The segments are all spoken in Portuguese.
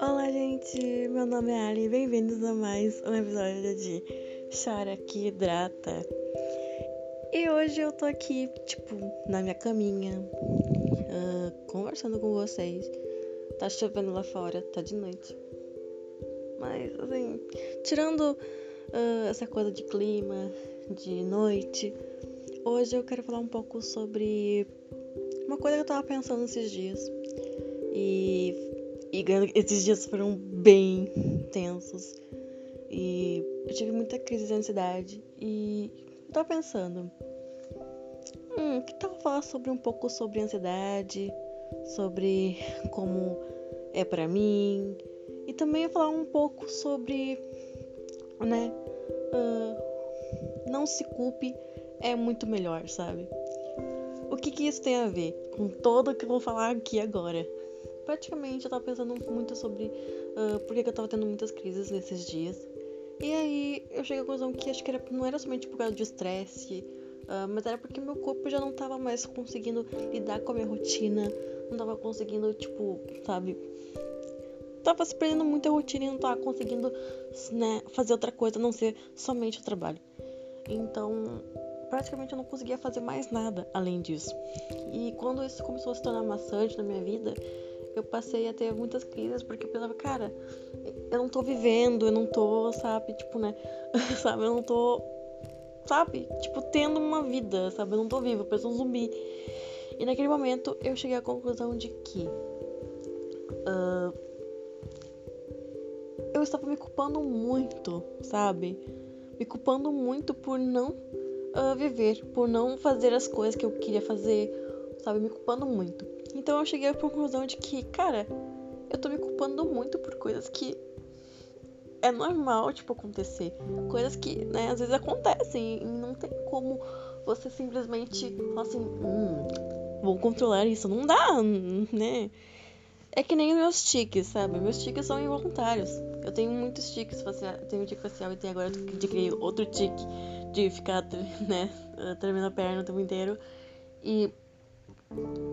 Olá, gente. Meu nome é Ali. Bem-vindos a mais um episódio de Chora que Hidrata. E hoje eu tô aqui, tipo, na minha caminha, uh, conversando com vocês. Tá chovendo lá fora, tá de noite. Mas, assim, tirando uh, essa coisa de clima, de noite, hoje eu quero falar um pouco sobre uma coisa que eu tava pensando esses dias. E, e esses dias foram bem tensos. E eu tive muita crise de ansiedade. E eu tava pensando. Hum, que tal falar sobre um pouco sobre ansiedade, sobre como é para mim, e também falar um pouco sobre, né, uh, não se culpe é muito melhor, sabe? O que que isso tem a ver com todo o que eu vou falar aqui agora? Praticamente eu tava pensando muito sobre uh, por que, eu tava tendo muitas crises nesses dias. E aí eu cheguei à conclusão que acho que era, não era somente por causa de estresse, uh, mas era porque meu corpo já não tava mais conseguindo lidar com a minha rotina, não tava conseguindo, tipo, sabe, tava se prendendo muito a rotina e não tava conseguindo né, fazer outra coisa a não ser somente o trabalho. Então, praticamente eu não conseguia fazer mais nada além disso. E quando isso começou a se tornar maçante na minha vida, eu passei a ter muitas crises porque eu pensava, cara, eu não tô vivendo, eu não tô, sabe, tipo, né, sabe, eu não tô, sabe, tipo, tendo uma vida, sabe, eu não tô vivo, eu pareço um zumbi. E naquele momento eu cheguei à conclusão de que uh, eu estava me culpando muito, sabe? Me culpando muito por não uh, viver, por não fazer as coisas que eu queria fazer, sabe? Me culpando muito. Então eu cheguei à conclusão de que, cara, eu tô me culpando muito por coisas que é normal, tipo, acontecer. Coisas que, né, às vezes acontecem e não tem como você simplesmente falar assim, hum, vou controlar isso. Não dá, né? É que nem os meus tiques, sabe? Meus tiques são involuntários. Eu tenho muitos tiques faciais. Eu tenho um tique facial e tenho agora de criei outro tique de ficar, né, tremendo a perna o tempo inteiro. E.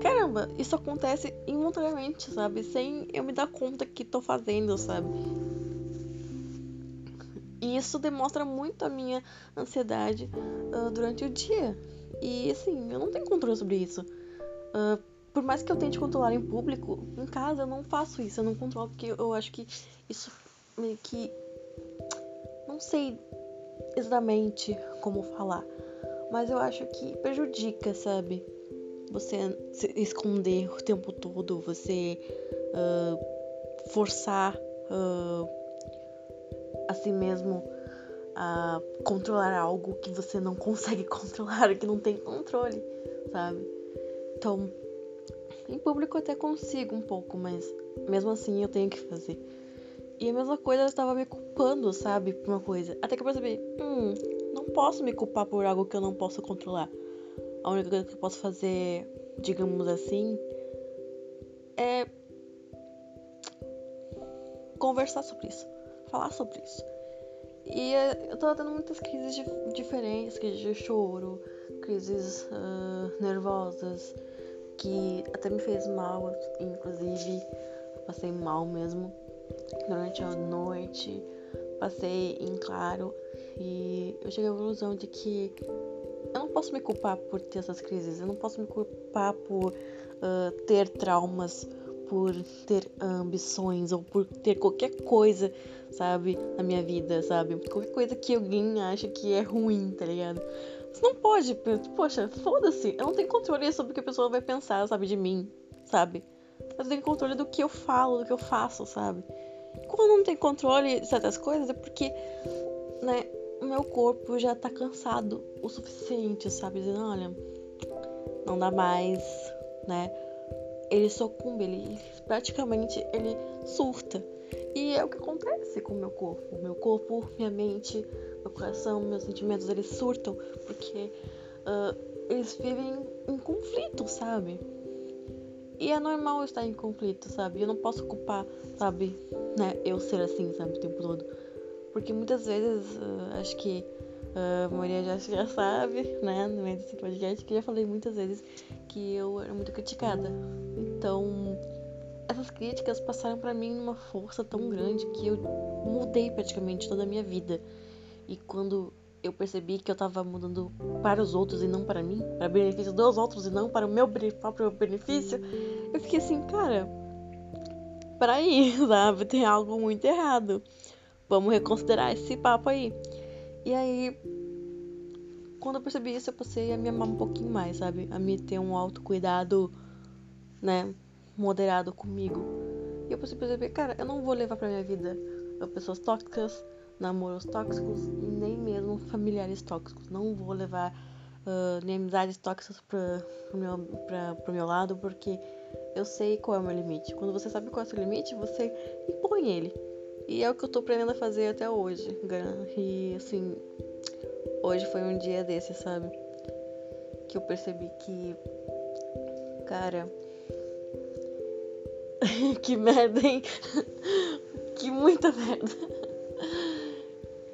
Caramba, isso acontece involuntariamente, sabe? Sem eu me dar conta que tô fazendo, sabe? E isso demonstra muito a minha ansiedade uh, durante o dia. E assim, eu não tenho controle sobre isso. Uh, por mais que eu tente controlar em público, em casa eu não faço isso, eu não controlo porque eu acho que isso meio que não sei exatamente como falar, mas eu acho que prejudica, sabe? Você se esconder o tempo todo, você uh, forçar uh, a si mesmo a controlar algo que você não consegue controlar, que não tem controle, sabe? Então, em público até consigo um pouco, mas mesmo assim eu tenho que fazer. E a mesma coisa eu estava me culpando, sabe, por uma coisa. Até que eu percebi, hum, não posso me culpar por algo que eu não posso controlar. A única coisa que eu posso fazer, digamos assim, é conversar sobre isso, falar sobre isso. E eh, eu tava tendo muitas crises diferentes, crises de choro, crises uh, nervosas, que até me fez mal, inclusive passei mal mesmo durante a noite, passei em claro e eu cheguei à conclusão de que eu não posso me culpar por ter essas crises, eu não posso me culpar por uh, ter traumas, por ter ambições ou por ter qualquer coisa, sabe, na minha vida, sabe? Qualquer coisa que alguém acha que é ruim, tá ligado? Você não pode, poxa, foda-se. Eu não tenho controle sobre o que a pessoa vai pensar, sabe, de mim, sabe? Eu tenho controle do que eu falo, do que eu faço, sabe? Quando eu não tenho controle de certas coisas é porque, né, o meu corpo já tá cansado o suficiente, sabe? Dizendo, olha, não dá mais, né? Ele sucumbe, ele praticamente ele surta. E é o que acontece com o meu corpo. Meu corpo, minha mente, meu coração, meus sentimentos, eles surtam porque uh, eles vivem em conflito, sabe? E é normal estar em conflito, sabe? Eu não posso culpar, sabe, né, eu ser assim, sabe, o tempo todo. Porque muitas vezes, uh, acho que a maioria já, já sabe, né, no meio desse podcast, que eu já falei muitas vezes que eu era muito criticada. Então, essas críticas passaram para mim numa força tão grande que eu mudei praticamente toda a minha vida. E quando eu percebi que eu tava mudando para os outros e não para mim, para benefício dos outros e não para o meu próprio benefício, eu fiquei assim, cara, aí, sabe? Tem algo muito errado. Vamos reconsiderar esse papo aí. E aí, quando eu percebi isso, eu passei a me amar um pouquinho mais, sabe? A me ter um autocuidado, né? Moderado comigo. E eu passei a perceber, cara, eu não vou levar pra minha vida pessoas tóxicas, namoros tóxicos e nem mesmo familiares tóxicos. Não vou levar uh, nem amizades tóxicas pra, pro, meu, pro meu lado, porque eu sei qual é o meu limite. Quando você sabe qual é o seu limite, você impõe ele. E é o que eu tô aprendendo a fazer até hoje. E assim, hoje foi um dia desse, sabe? Que eu percebi que. Cara. que merda, hein? que muita merda.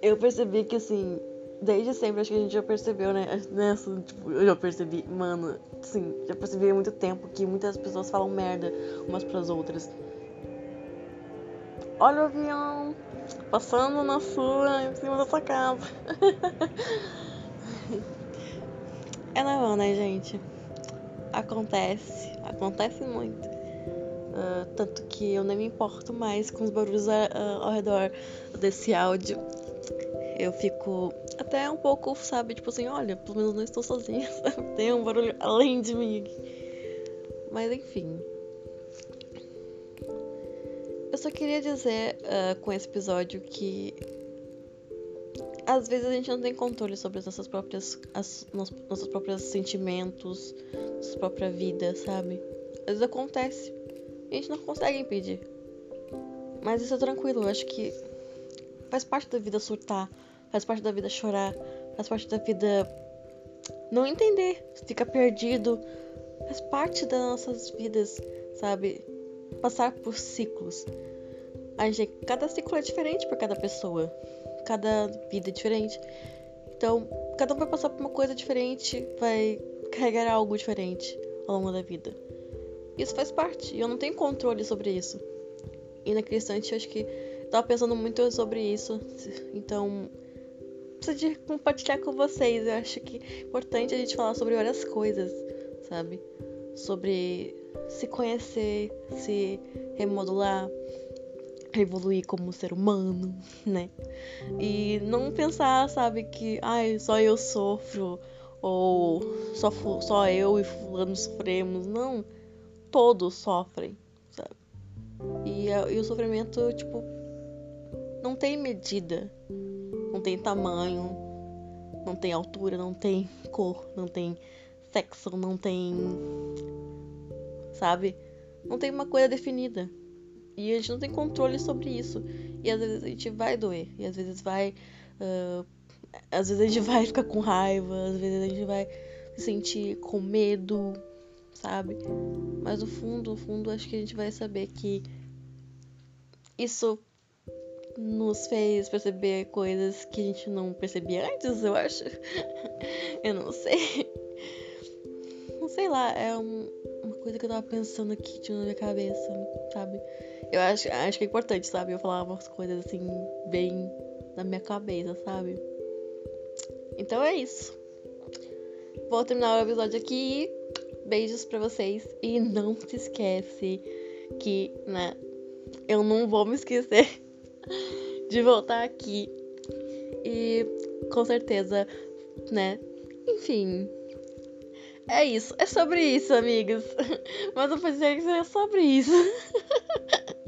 Eu percebi que assim, desde sempre, acho que a gente já percebeu, né? Nessa, tipo, eu já percebi, mano, sim, já percebi há muito tempo que muitas pessoas falam merda umas pras outras. Olha o avião passando na sua, em cima da sua casa. é normal, né, gente? Acontece, acontece muito. Uh, tanto que eu nem me importo mais com os barulhos uh, ao redor desse áudio. Eu fico até um pouco, sabe, tipo assim, olha, pelo menos não estou sozinha, sabe? Tem um barulho além de mim. Mas enfim, eu só queria dizer uh, com esse episódio que às vezes a gente não tem controle sobre as nossas próprias as, nossos próprios sentimentos, nossa própria vida, sabe? Às vezes acontece. A gente não consegue impedir. Mas isso é tranquilo, eu acho que faz parte da vida surtar, faz parte da vida chorar, faz parte da vida não entender, ficar perdido, faz parte das nossas vidas, sabe? passar por ciclos. A gente, cada ciclo é diferente para cada pessoa, cada vida é diferente. Então, cada um vai passar por uma coisa diferente, vai carregar algo diferente ao longo da vida. Isso faz parte, e eu não tenho controle sobre isso. E naquele instante eu acho que tava pensando muito sobre isso, então preciso de compartilhar com vocês. Eu acho que é importante a gente falar sobre várias coisas, sabe? Sobre se conhecer, se remodular, evoluir como ser humano, né? E não pensar, sabe, que ai, só eu sofro ou só, só eu e fulano sofremos. Não, todos sofrem, sabe? E, e o sofrimento, tipo, não tem medida, não tem tamanho, não tem altura, não tem cor, não tem sexo, não tem sabe? Não tem uma coisa definida. E a gente não tem controle sobre isso. E às vezes a gente vai doer. E às vezes vai. Uh, às vezes a gente vai ficar com raiva. Às vezes a gente vai se sentir com medo, sabe? Mas no fundo, no fundo, acho que a gente vai saber que isso nos fez perceber coisas que a gente não percebia antes, eu acho. eu não sei. Não sei lá, é um, uma coisa que eu tava pensando aqui tinha na minha cabeça, sabe? Eu acho, acho que é importante, sabe? Eu falar umas coisas assim, bem na minha cabeça, sabe? Então é isso. Vou terminar o episódio aqui. Beijos pra vocês. E não se esquece que, né? Eu não vou me esquecer de voltar aqui. E com certeza, né? Enfim, é isso. É sobre isso, amigos. Mas eu pensei que seria sobre isso.